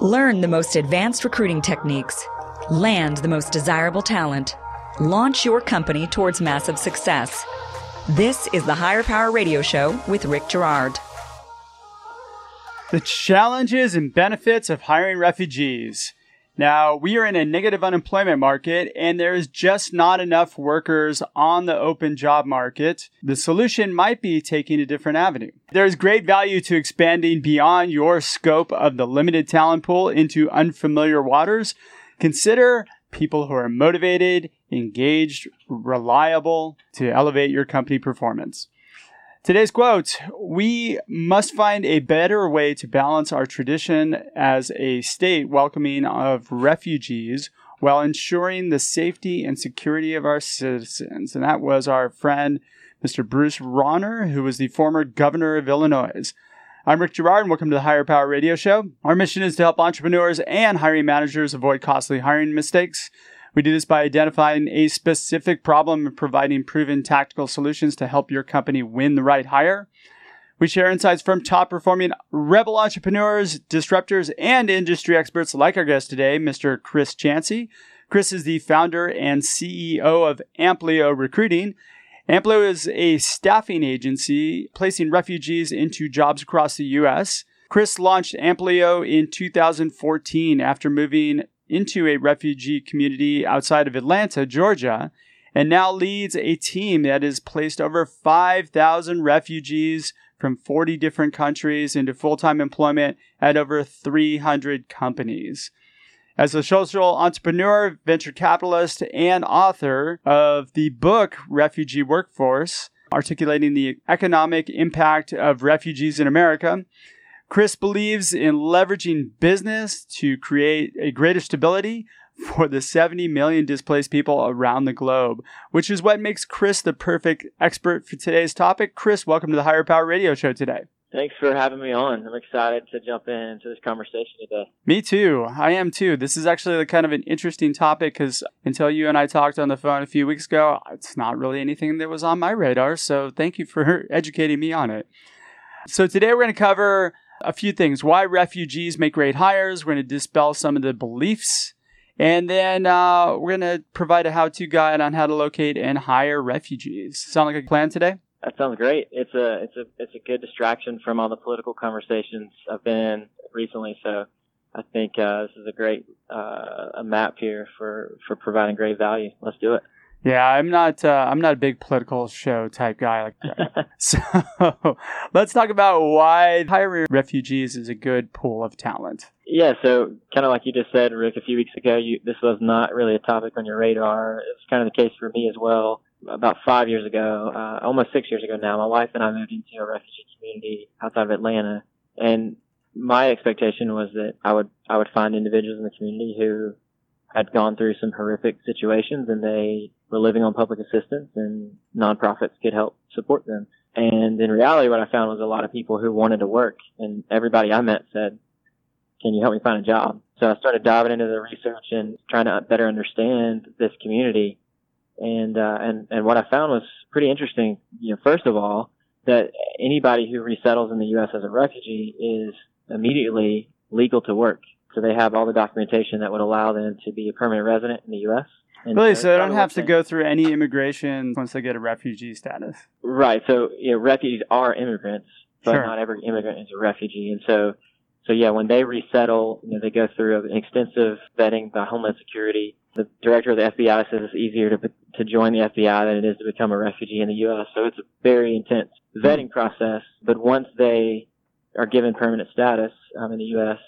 Learn the most advanced recruiting techniques. Land the most desirable talent. Launch your company towards massive success. This is the Hire Power Radio Show with Rick Girard. The challenges and benefits of hiring refugees. Now, we are in a negative unemployment market and there is just not enough workers on the open job market. The solution might be taking a different avenue. There is great value to expanding beyond your scope of the limited talent pool into unfamiliar waters. Consider people who are motivated, engaged, reliable to elevate your company performance. Today's quote We must find a better way to balance our tradition as a state welcoming of refugees while ensuring the safety and security of our citizens. And that was our friend, Mr. Bruce Rauner, who was the former governor of Illinois. I'm Rick Girard, and welcome to the Hire Power Radio Show. Our mission is to help entrepreneurs and hiring managers avoid costly hiring mistakes we do this by identifying a specific problem and providing proven tactical solutions to help your company win the right hire. We share insights from top performing rebel entrepreneurs, disruptors, and industry experts like our guest today, Mr. Chris Chancey. Chris is the founder and CEO of Amplio Recruiting. Amplio is a staffing agency placing refugees into jobs across the U.S. Chris launched Amplio in 2014 after moving into a refugee community outside of Atlanta, Georgia, and now leads a team that has placed over 5,000 refugees from 40 different countries into full time employment at over 300 companies. As a social entrepreneur, venture capitalist, and author of the book Refugee Workforce, articulating the economic impact of refugees in America, Chris believes in leveraging business to create a greater stability for the 70 million displaced people around the globe, which is what makes Chris the perfect expert for today's topic. Chris, welcome to the Hire Power Radio Show today. Thanks for having me on. I'm excited to jump into this conversation today. Me too. I am too. This is actually kind of an interesting topic because until you and I talked on the phone a few weeks ago, it's not really anything that was on my radar. So thank you for educating me on it. So today we're going to cover a few things why refugees make great hires. We're going to dispel some of the beliefs. And then uh, we're going to provide a how to guide on how to locate and hire refugees. Sound like a plan today? That sounds great. It's a it's a it's a good distraction from all the political conversations I've been in recently. So I think uh, this is a great uh, a map here for for providing great value. Let's do it. Yeah, I'm not. Uh, I'm not a big political show type guy like that. so let's talk about why hiring refugees is a good pool of talent. Yeah, so kind of like you just said, Rick, a few weeks ago, you, this was not really a topic on your radar. It's kind of the case for me as well. About five years ago, uh, almost six years ago now, my wife and I moved into a refugee community outside of Atlanta, and my expectation was that I would I would find individuals in the community who had gone through some horrific situations and they were living on public assistance and nonprofits could help support them. And in reality, what I found was a lot of people who wanted to work and everybody I met said, can you help me find a job? So I started diving into the research and trying to better understand this community. And, uh, and, and what I found was pretty interesting. You know, first of all, that anybody who resettles in the U.S. as a refugee is immediately legal to work. So they have all the documentation that would allow them to be a permanent resident in the U.S. really, so they don't have to go through any immigration once they get a refugee status. Right. So you know, refugees are immigrants, but sure. not every immigrant is a refugee. And so, so yeah, when they resettle, you know, they go through an extensive vetting by Homeland Security. The director of the FBI says it's easier to to join the FBI than it is to become a refugee in the U.S. So it's a very intense vetting process. But once they are given permanent status um, in the U.S.,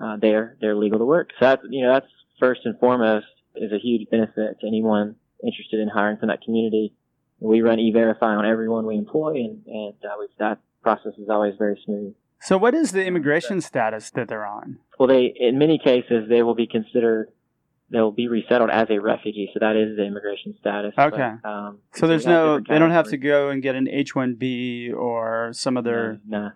uh, they're they're legal to work. So that's you know that's first and foremost is a huge benefit to anyone interested in hiring from that community. We run e-verify on everyone we employ, and and uh, that process is always very smooth. So, what is the immigration status that they're on? Well, they in many cases they will be considered they'll be resettled as a refugee. So that is the immigration status. Okay. But, um, so there's no they don't have to go and get an H-1B or some other. No. Nah.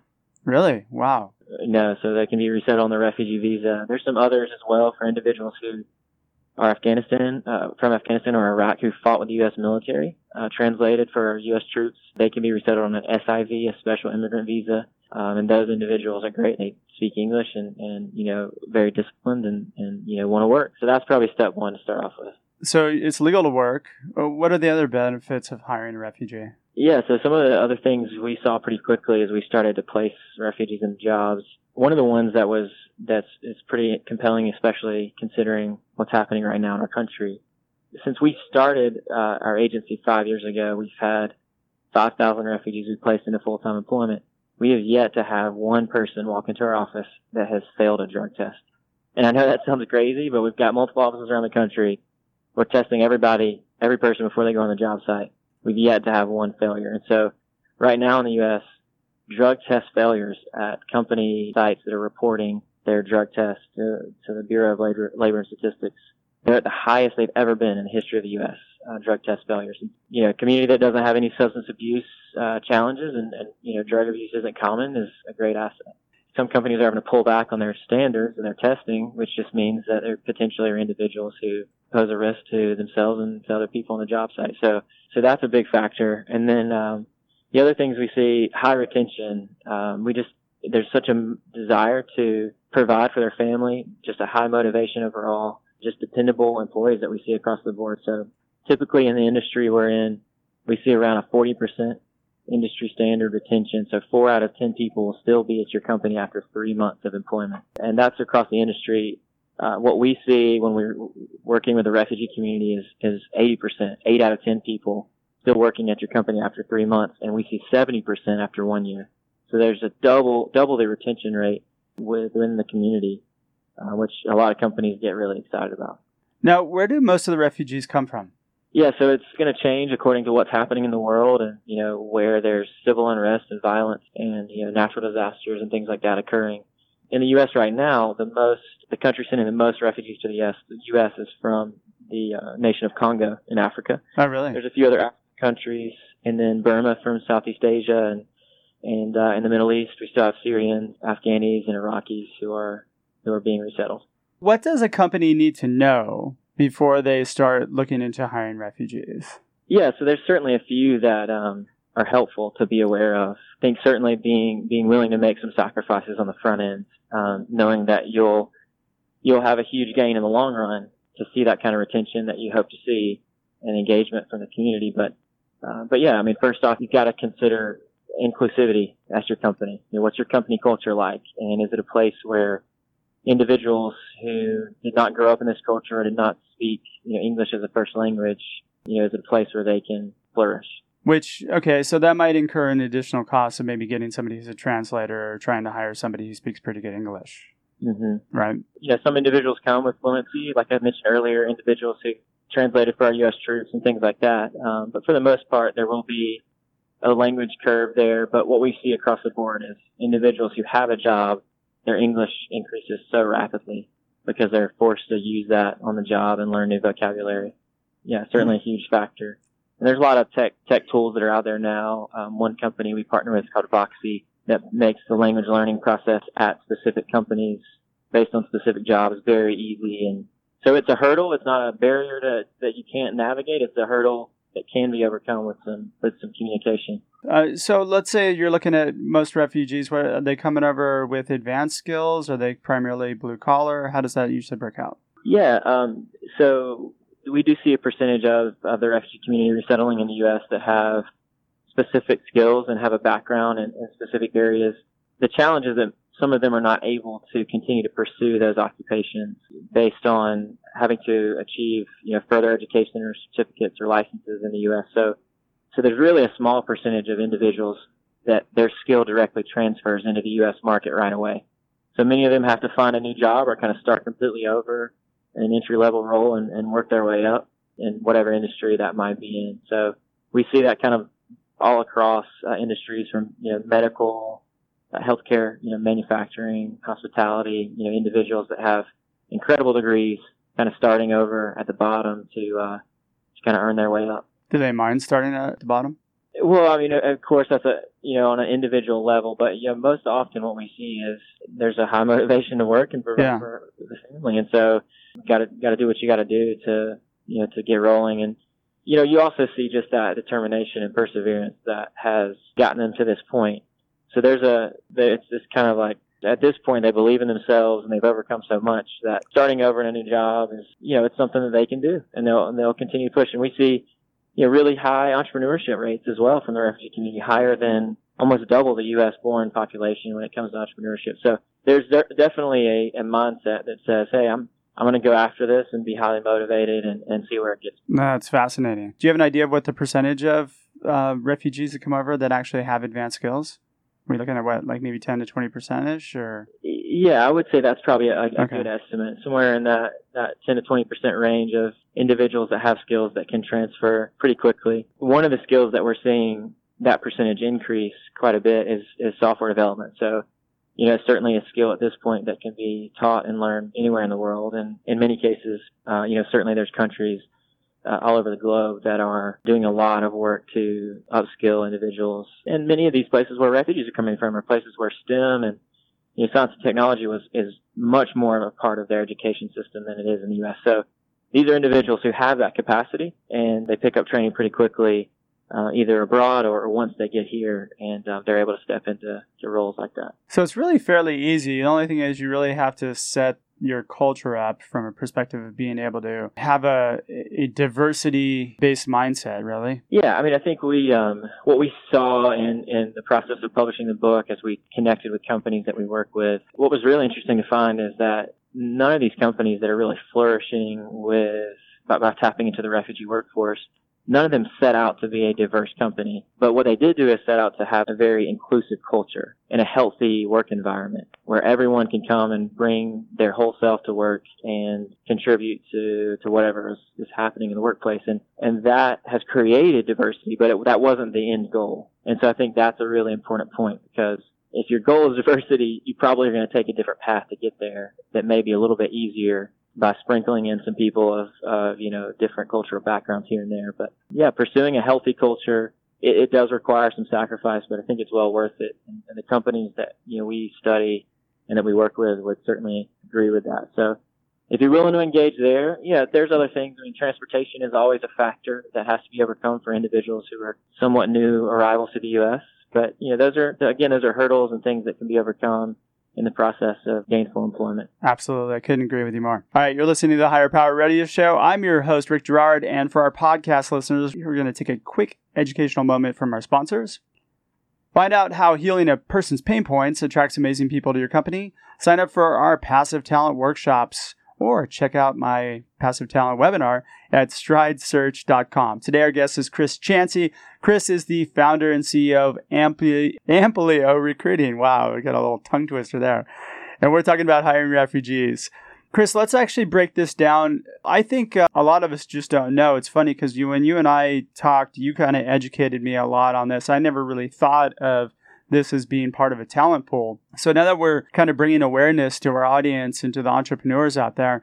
Really? Wow. No, so that can be resettled on the refugee visa. There's some others as well for individuals who are Afghanistan, uh, from Afghanistan or Iraq who fought with the U.S. military, uh, translated for U.S. troops. They can be resettled on an SIV, a special immigrant visa. Um, and those individuals are great. They speak English and, and you know, very disciplined and, and, you know, want to work. So that's probably step one to start off with. So it's legal to work. Uh, what are the other benefits of hiring a refugee? Yeah, so some of the other things we saw pretty quickly as we started to place refugees in jobs. One of the ones that was that's is pretty compelling, especially considering what's happening right now in our country. Since we started uh, our agency five years ago, we've had 5,000 refugees we placed into full-time employment. We have yet to have one person walk into our office that has failed a drug test. And I know that sounds crazy, but we've got multiple offices around the country. We're testing everybody, every person before they go on the job site. We've yet to have one failure. And so right now in the U.S., drug test failures at company sites that are reporting their drug tests to, to the Bureau of Labor, Labor and Statistics, they're at the highest they've ever been in the history of the U.S. Uh, drug test failures. You know, a community that doesn't have any substance abuse uh, challenges and, and, you know, drug abuse isn't common is a great asset. Some companies are having to pull back on their standards and their testing, which just means that there potentially are individuals who pose a risk to themselves and to other people on the job site. So, so that's a big factor. And then, um, the other things we see, high retention. Um, we just, there's such a desire to provide for their family, just a high motivation overall, just dependable employees that we see across the board. So typically in the industry we're in, we see around a 40% industry standard retention. So four out of 10 people will still be at your company after three months of employment. And that's across the industry. Uh, what we see when we're working with the refugee community is, is 80%, eight out of 10 people still working at your company after three months. And we see 70% after one year. So there's a double, double the retention rate within the community, uh, which a lot of companies get really excited about. Now, where do most of the refugees come from? Yeah, so it's going to change according to what's happening in the world and, you know, where there's civil unrest and violence and, you know, natural disasters and things like that occurring. In the U.S. right now, the most, the country sending the most refugees to the U.S., the U.S. is from the uh, nation of Congo in Africa. Oh, really? There's a few other African countries and then Burma from Southeast Asia and, and, uh, in the Middle East, we still have Syrians, Afghanis, and Iraqis who are, who are being resettled. What does a company need to know before they start looking into hiring refugees? Yeah, so there's certainly a few that um, are helpful to be aware of. I think certainly being being willing to make some sacrifices on the front end, um, knowing that you'll you'll have a huge gain in the long run to see that kind of retention that you hope to see and engagement from the community. But uh, but yeah, I mean, first off, you've got to consider inclusivity at your company. You know, what's your company culture like, and is it a place where individuals who did not grow up in this culture or did not speak you know, English as a first language, you know, is a place where they can flourish? Which, okay, so that might incur an additional cost of maybe getting somebody who's a translator or trying to hire somebody who speaks pretty good English. Mm-hmm. Right. Yeah, some individuals come with fluency, like I mentioned earlier, individuals who translated for our U.S. troops and things like that. Um, but for the most part, there will be a language curve there. But what we see across the board is individuals who have a job their English increases so rapidly because they're forced to use that on the job and learn new vocabulary. Yeah, certainly a huge factor. And there's a lot of tech tech tools that are out there now. Um, one company we partner with called Voxy that makes the language learning process at specific companies based on specific jobs very easy. And so it's a hurdle. It's not a barrier to, that you can't navigate. It's a hurdle that can be overcome with some with some communication. Uh, so let's say you're looking at most refugees. Where are they coming over with advanced skills? Are they primarily blue collar? How does that usually break out? Yeah, um, so we do see a percentage of, of the refugee community resettling in the U.S. that have specific skills and have a background in, in specific areas. The challenge is that some of them are not able to continue to pursue those occupations based on having to achieve, you know, further education or certificates or licenses in the U.S. So so there's really a small percentage of individuals that their skill directly transfers into the U.S. market right away. So many of them have to find a new job or kind of start completely over in an entry level role and, and work their way up in whatever industry that might be in. So we see that kind of all across uh, industries from, you know, medical, uh, healthcare, you know, manufacturing, hospitality, you know, individuals that have incredible degrees kind of starting over at the bottom to, uh, to kind of earn their way up. Do they mind starting at the bottom? Well, I mean, of course, that's a you know on an individual level, but you know, most often what we see is there's a high motivation to work and provide yeah. for the family, and so got to got to do what you got to do to you know to get rolling, and you know you also see just that determination and perseverance that has gotten them to this point. So there's a, it's just kind of like, at this point, they believe in themselves and they've overcome so much that starting over in a new job is, you know, it's something that they can do and they'll, and they'll continue pushing. We see, you know, really high entrepreneurship rates as well from the refugee community, higher than almost double the U.S. born population when it comes to entrepreneurship. So there's de- definitely a, a mindset that says, hey, I'm, I'm going to go after this and be highly motivated and, and see where it gets. That's fascinating. Do you have an idea of what the percentage of uh, refugees that come over that actually have advanced skills? Are we looking at what, like maybe 10 to 20 percent ish or? Yeah, I would say that's probably a, a okay. good estimate. Somewhere in that, that 10 to 20 percent range of individuals that have skills that can transfer pretty quickly. One of the skills that we're seeing that percentage increase quite a bit is, is software development. So, you know, it's certainly a skill at this point that can be taught and learned anywhere in the world. And in many cases, uh, you know, certainly there's countries uh, all over the globe that are doing a lot of work to upskill individuals. And many of these places where refugees are coming from are places where STEM and you know, science and technology was is much more of a part of their education system than it is in the U.S. So these are individuals who have that capacity and they pick up training pretty quickly uh, either abroad or once they get here and uh, they're able to step into roles like that. So it's really fairly easy. The only thing is you really have to set your culture up from a perspective of being able to have a, a diversity based mindset really? Yeah i mean i think we um, what we saw in, in the process of publishing the book as we connected with companies that we work with what was really interesting to find is that none of these companies that are really flourishing with by, by tapping into the refugee workforce none of them set out to be a diverse company, but what they did do is set out to have a very inclusive culture and a healthy work environment where everyone can come and bring their whole self to work and contribute to, to whatever is, is happening in the workplace. And, and that has created diversity, but it, that wasn't the end goal. And so I think that's a really important point because if your goal is diversity, you probably are going to take a different path to get there that may be a little bit easier by sprinkling in some people of, of you know different cultural backgrounds here and there. But yeah, pursuing a healthy culture it, it does require some sacrifice, but I think it's well worth it. And, and the companies that you know we study and that we work with would certainly agree with that. So if you're willing to engage there, yeah, there's other things. I mean, transportation is always a factor that has to be overcome for individuals who are somewhat new arrivals to the U.S. But you know, those are again, those are hurdles and things that can be overcome in the process of gainful employment. Absolutely. I couldn't agree with you more. All right, you're listening to the Hire Power Radio Show. I'm your host, Rick Girard. and for our podcast listeners, we're going to take a quick educational moment from our sponsors. Find out how healing a person's pain points attracts amazing people to your company. Sign up for our passive talent workshops or check out my passive talent webinar at stridesearch.com. Today, our guest is Chris Chancey. Chris is the founder and CEO of Ampli- Amplio Recruiting. Wow, we got a little tongue twister there. And we're talking about hiring refugees. Chris, let's actually break this down. I think uh, a lot of us just don't know. It's funny because you, when you and I talked, you kind of educated me a lot on this. I never really thought of this as being part of a talent pool. So now that we're kind of bringing awareness to our audience and to the entrepreneurs out there,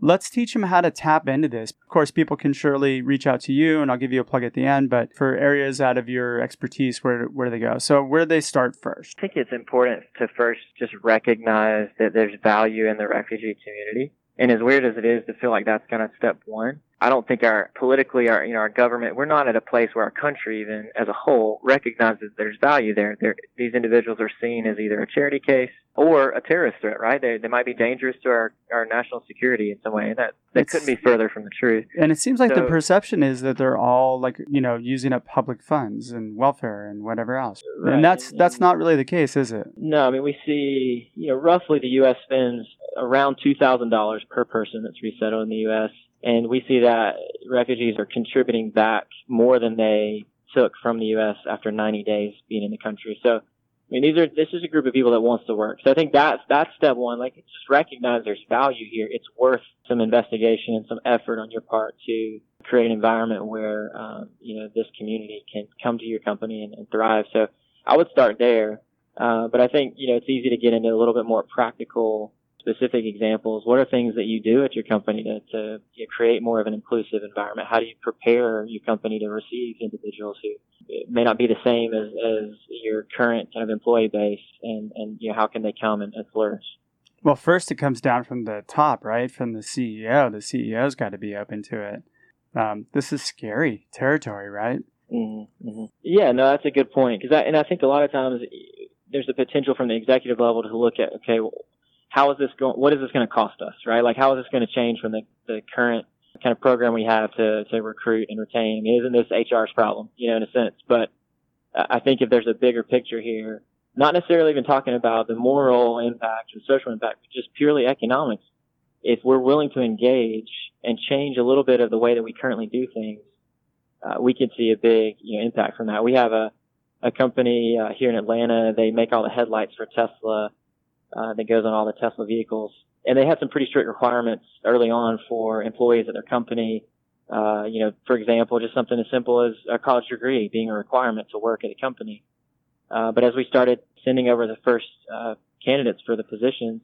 let's teach them how to tap into this. Of course, people can surely reach out to you, and I'll give you a plug at the end. But for areas out of your expertise, where where do they go? So where do they start first? I think it's important to first just recognize that there's value in the refugee community. And as weird as it is to feel like that's kind of step one, I don't think our politically our you know our government we're not at a place where our country even as a whole recognizes there's value there. There these individuals are seen as either a charity case or a terrorist threat, right? They they might be dangerous to our, our national security in some way. And that that it's, couldn't be further from the truth. And it seems like so, the perception is that they're all like you know using up public funds and welfare and whatever else. Right. And that's and, that's not really the case, is it? No, I mean we see you know roughly the U.S. spends around two thousand dollars per person that's resettled in the U.S and we see that refugees are contributing back more than they took from the U.S. after 90 days being in the country. So, I mean, these are this is a group of people that wants to work. So I think that's that's step one. Like, just recognize there's value here. It's worth some investigation and some effort on your part to create an environment where um, you know this community can come to your company and, and thrive. So I would start there. Uh, but I think you know it's easy to get into a little bit more practical specific examples? What are things that you do at your company to, to you know, create more of an inclusive environment? How do you prepare your company to receive individuals who may not be the same as, as your current kind of employee base and, and you know, how can they come and, and flourish? Well, first it comes down from the top, right? From the CEO. The CEO's got to be open to it. Um, this is scary territory, right? Mm-hmm, mm-hmm. Yeah, no, that's a good point. Because and I think a lot of times there's the potential from the executive level to look at okay, well, how is this going? What is this going to cost us, right? Like how is this going to change from the, the current kind of program we have to to recruit and retain? I mean, isn't this HR's problem, you know, in a sense? But I think if there's a bigger picture here, not necessarily even talking about the moral impact or social impact, but just purely economics. If we're willing to engage and change a little bit of the way that we currently do things, uh, we could see a big you know, impact from that. We have a a company uh, here in Atlanta. They make all the headlights for Tesla. Uh, that goes on all the Tesla vehicles, and they had some pretty strict requirements early on for employees at their company. Uh, you know, for example, just something as simple as a college degree being a requirement to work at a company. Uh, but as we started sending over the first uh, candidates for the positions,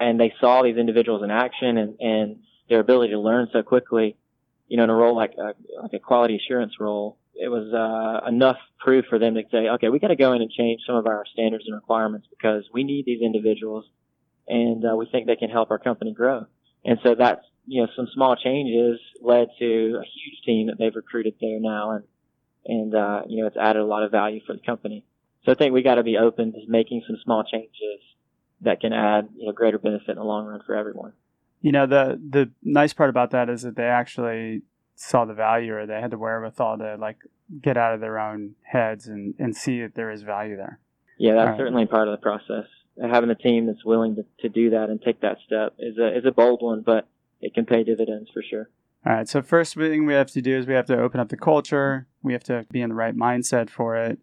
and they saw these individuals in action and, and their ability to learn so quickly, you know, in a role like a, like a quality assurance role, it was uh, enough proof for them to say, okay, we got to go in and change some of our standards and requirements because we need these individuals, and uh, we think they can help our company grow. And so that's you know some small changes led to a huge team that they've recruited there now, and and uh, you know it's added a lot of value for the company. So I think we got to be open to making some small changes that can add you know greater benefit in the long run for everyone. You know the the nice part about that is that they actually saw the value or they had the wherewithal to like get out of their own heads and, and see that there is value there. Yeah, that's right. certainly part of the process. Having a team that's willing to, to do that and take that step is a is a bold one, but it can pay dividends for sure. All right. So first thing we have to do is we have to open up the culture. We have to be in the right mindset for it,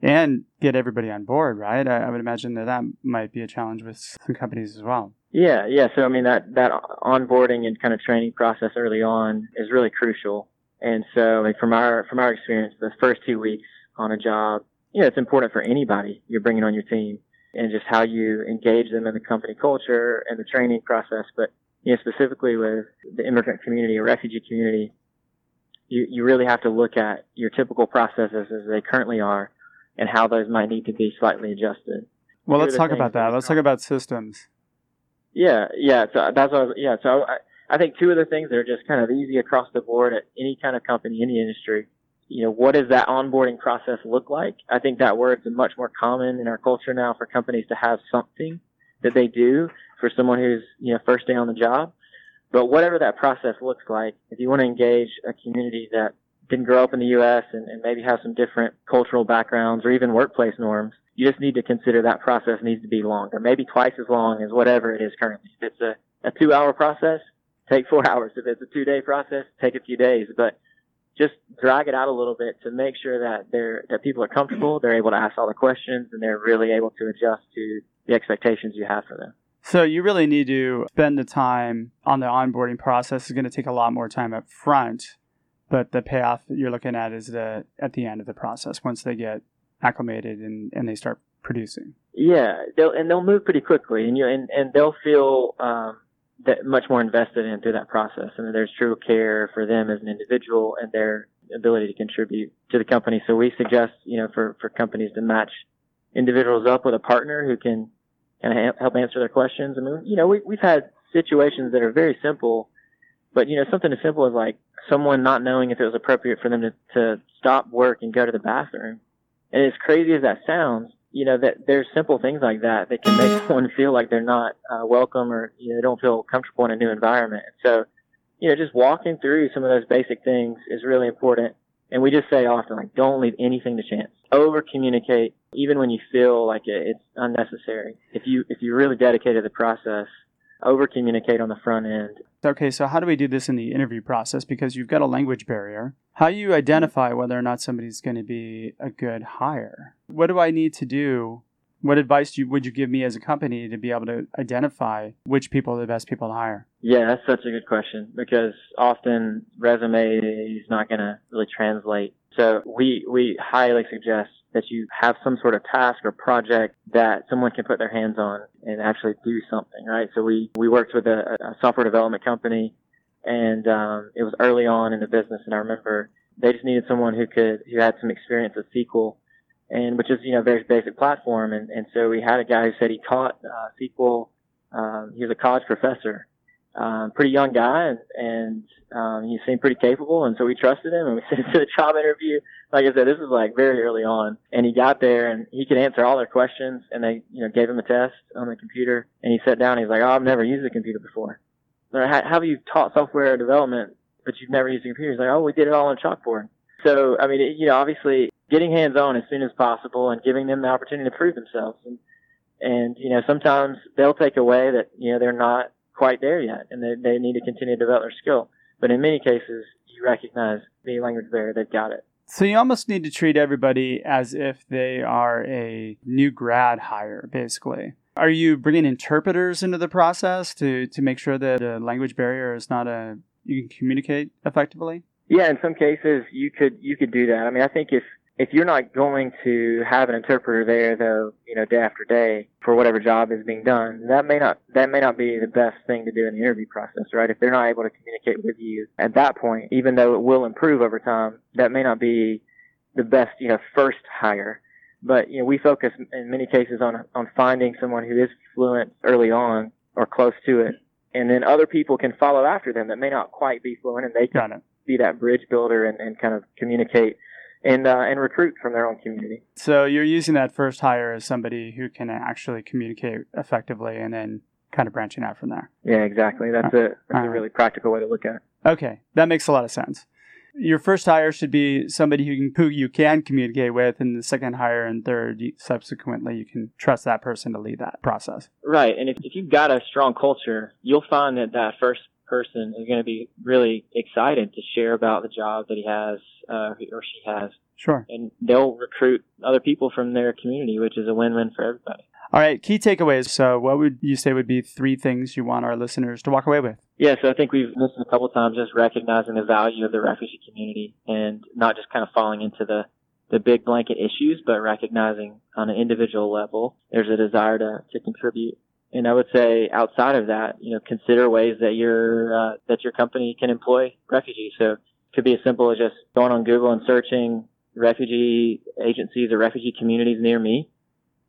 and get everybody on board. Right. I, I would imagine that that might be a challenge with some companies as well. Yeah, yeah. So I mean that that onboarding and kind of training process early on is really crucial. And so I mean, from our from our experience, the first two weeks on a job, you know, it's important for anybody you're bringing on your team, and just how you engage them in the company culture and the training process. But you know, specifically with the immigrant community or refugee community, you you really have to look at your typical processes as they currently are, and how those might need to be slightly adjusted. Well, let's talk about that. Let's talk about systems. Yeah, yeah. So that's what I was, yeah. So I, I think two of the things that are just kind of easy across the board at any kind of company, any industry. You know, what does that onboarding process look like? I think that word's much more common in our culture now for companies to have something that they do for someone who's you know first day on the job. But whatever that process looks like, if you want to engage a community that didn't grow up in the U.S. and, and maybe have some different cultural backgrounds or even workplace norms, you just need to consider that process needs to be longer, maybe twice as long as whatever it is currently. If it's a, a two hour process, take four hours. If it's a two day process, take a few days, but just drag it out a little bit to make sure that they're, that people are comfortable, they're able to ask all the questions, and they're really able to adjust to the expectations you have for them. So you really need to spend the time on the onboarding process. It's going to take a lot more time up front, but the payoff that you're looking at is the at the end of the process once they get acclimated and, and they start producing. Yeah, they'll and they'll move pretty quickly, and you and and they'll feel um, that much more invested in through that process. I mean, there's true care for them as an individual and their ability to contribute to the company. So we suggest, you know, for for companies to match individuals up with a partner who can kind of help answer their questions. I mean, you know, we we've had situations that are very simple, but you know, something as simple as like someone not knowing if it was appropriate for them to to stop work and go to the bathroom and as crazy as that sounds, you know that there's simple things like that that can make someone feel like they're not uh, welcome or you know they don't feel comfortable in a new environment. So, you know, just walking through some of those basic things is really important. And we just say often, like, don't leave anything to chance. Over communicate, even when you feel like it's unnecessary. If you if you're really dedicated to the process, over communicate on the front end. Okay, so how do we do this in the interview process? Because you've got a language barrier. How do you identify whether or not somebody's going to be a good hire? What do I need to do? What advice you, would you give me as a company to be able to identify which people are the best people to hire? Yeah, that's such a good question because often resume is not going to really translate. So we, we highly suggest that you have some sort of task or project that someone can put their hands on and actually do something, right? So we, we worked with a, a software development company and, um, it was early on in the business and I remember they just needed someone who could, who had some experience with SQL and which is, you know, very basic platform. And, and so we had a guy who said he taught, uh, SQL, um, he was a college professor um, pretty young guy, and, and um, he seemed pretty capable, and so we trusted him, and we sent him to the job interview. Like I said, this was like very early on, and he got there, and he could answer all their questions, and they, you know, gave him a test on the computer, and he sat down, and he's like, "Oh, I've never used a computer before." How, have you taught software development, but you've never used a computer? He's like, "Oh, we did it all on chalkboard." So, I mean, it, you know, obviously, getting hands-on as soon as possible, and giving them the opportunity to prove themselves, and and you know, sometimes they'll take away that you know they're not quite there yet, and they, they need to continue to develop their skill. But in many cases, you recognize the language barrier; they've got it. So you almost need to treat everybody as if they are a new grad hire, basically. Are you bringing interpreters into the process to, to make sure that the language barrier is not a you can communicate effectively? Yeah, in some cases you could you could do that. I mean, I think if if you're not going to have an interpreter there though you know day after day for whatever job is being done that may not that may not be the best thing to do in the interview process right? If they're not able to communicate with you at that point even though it will improve over time that may not be the best you know first hire. But you know we focus in many cases on on finding someone who is fluent early on or close to it. And then other people can follow after them that may not quite be fluent and they can be that bridge builder and, and kind of communicate and uh, and recruit from their own community. So you're using that first hire as somebody who can actually communicate effectively, and then kind of branching out from there. Yeah, exactly. That's a that's a really practical way to look at it. Okay, that makes a lot of sense. Your first hire should be somebody who, can, who you can communicate with, and the second hire and third, subsequently, you can trust that person to lead that process. Right, and if, if you've got a strong culture, you'll find that that first person is going to be really excited to share about the job that he has uh, or she has. Sure. And they'll recruit other people from their community, which is a win-win for everybody. All right, key takeaways. So, what would you say would be three things you want our listeners to walk away with? Yeah, so I think we've mentioned a couple of times just recognizing the value of the refugee community and not just kind of falling into the the big blanket issues, but recognizing on an individual level there's a desire to, to contribute. And I would say outside of that, you know, consider ways that your uh, that your company can employ refugees. So it could be as simple as just going on Google and searching refugee agencies or refugee communities near me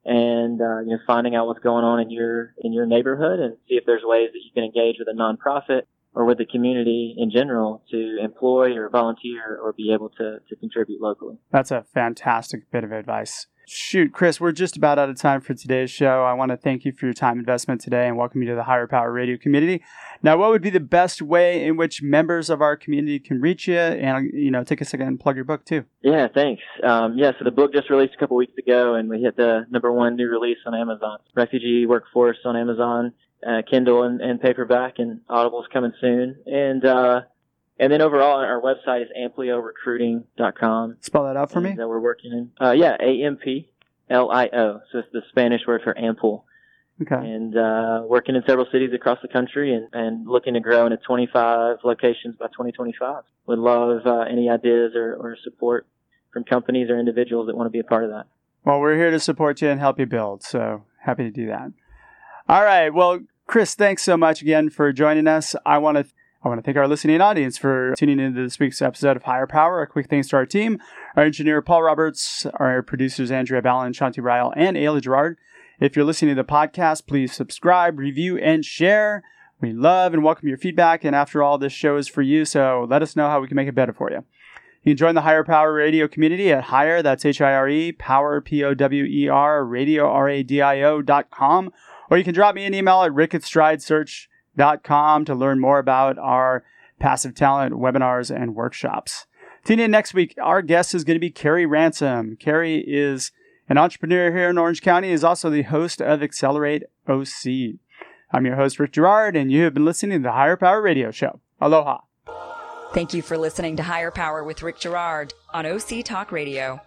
and uh, you know finding out what's going on in your in your neighborhood and see if there's ways that you can engage with a nonprofit or with the community in general to employ or volunteer or be able to, to contribute locally. That's a fantastic bit of advice. Shoot, Chris, we're just about out of time for today's show. I want to thank you for your time investment today and welcome you to the Hire Power Radio community. Now, what would be the best way in which members of our community can reach you? And, you know, take a second and plug your book too. Yeah, thanks. Um, yeah, so the book just released a couple weeks ago and we hit the number one new release on Amazon. Refugee Workforce on Amazon, uh, Kindle and, and, paperback, and Audible's coming soon. And, uh, and then overall, our website is ampliorecruiting.com. Spell that out for me. That we're working in. Uh, yeah, A M P L I O. So it's the Spanish word for ample. Okay. And uh, working in several cities across the country and, and looking to grow into 25 locations by 2025. Would love uh, any ideas or, or support from companies or individuals that want to be a part of that. Well, we're here to support you and help you build. So happy to do that. All right. Well, Chris, thanks so much again for joining us. I want to I want to thank our listening audience for tuning into this week's episode of Hire Power. A quick thanks to our team, our engineer Paul Roberts, our producers Andrea Ballin, Shanti Ryle, and Ayla Girard. If you're listening to the podcast, please subscribe, review, and share. We love and welcome your feedback. And after all, this show is for you, so let us know how we can make it better for you. You can join the Hire Power Radio community at Hire, that's H I R E, Power, P O W E R, radio, R A D I O dot com. Or you can drop me an email at rick at stride search com to learn more about our passive talent webinars and workshops. Tune in next week. Our guest is going to be Carrie Ransom. Carrie is an entrepreneur here in Orange County, is also the host of Accelerate OC. I'm your host, Rick Girard, and you have been listening to the Hire Power Radio Show. Aloha. Thank you for listening to Hire Power with Rick Girard on OC Talk Radio.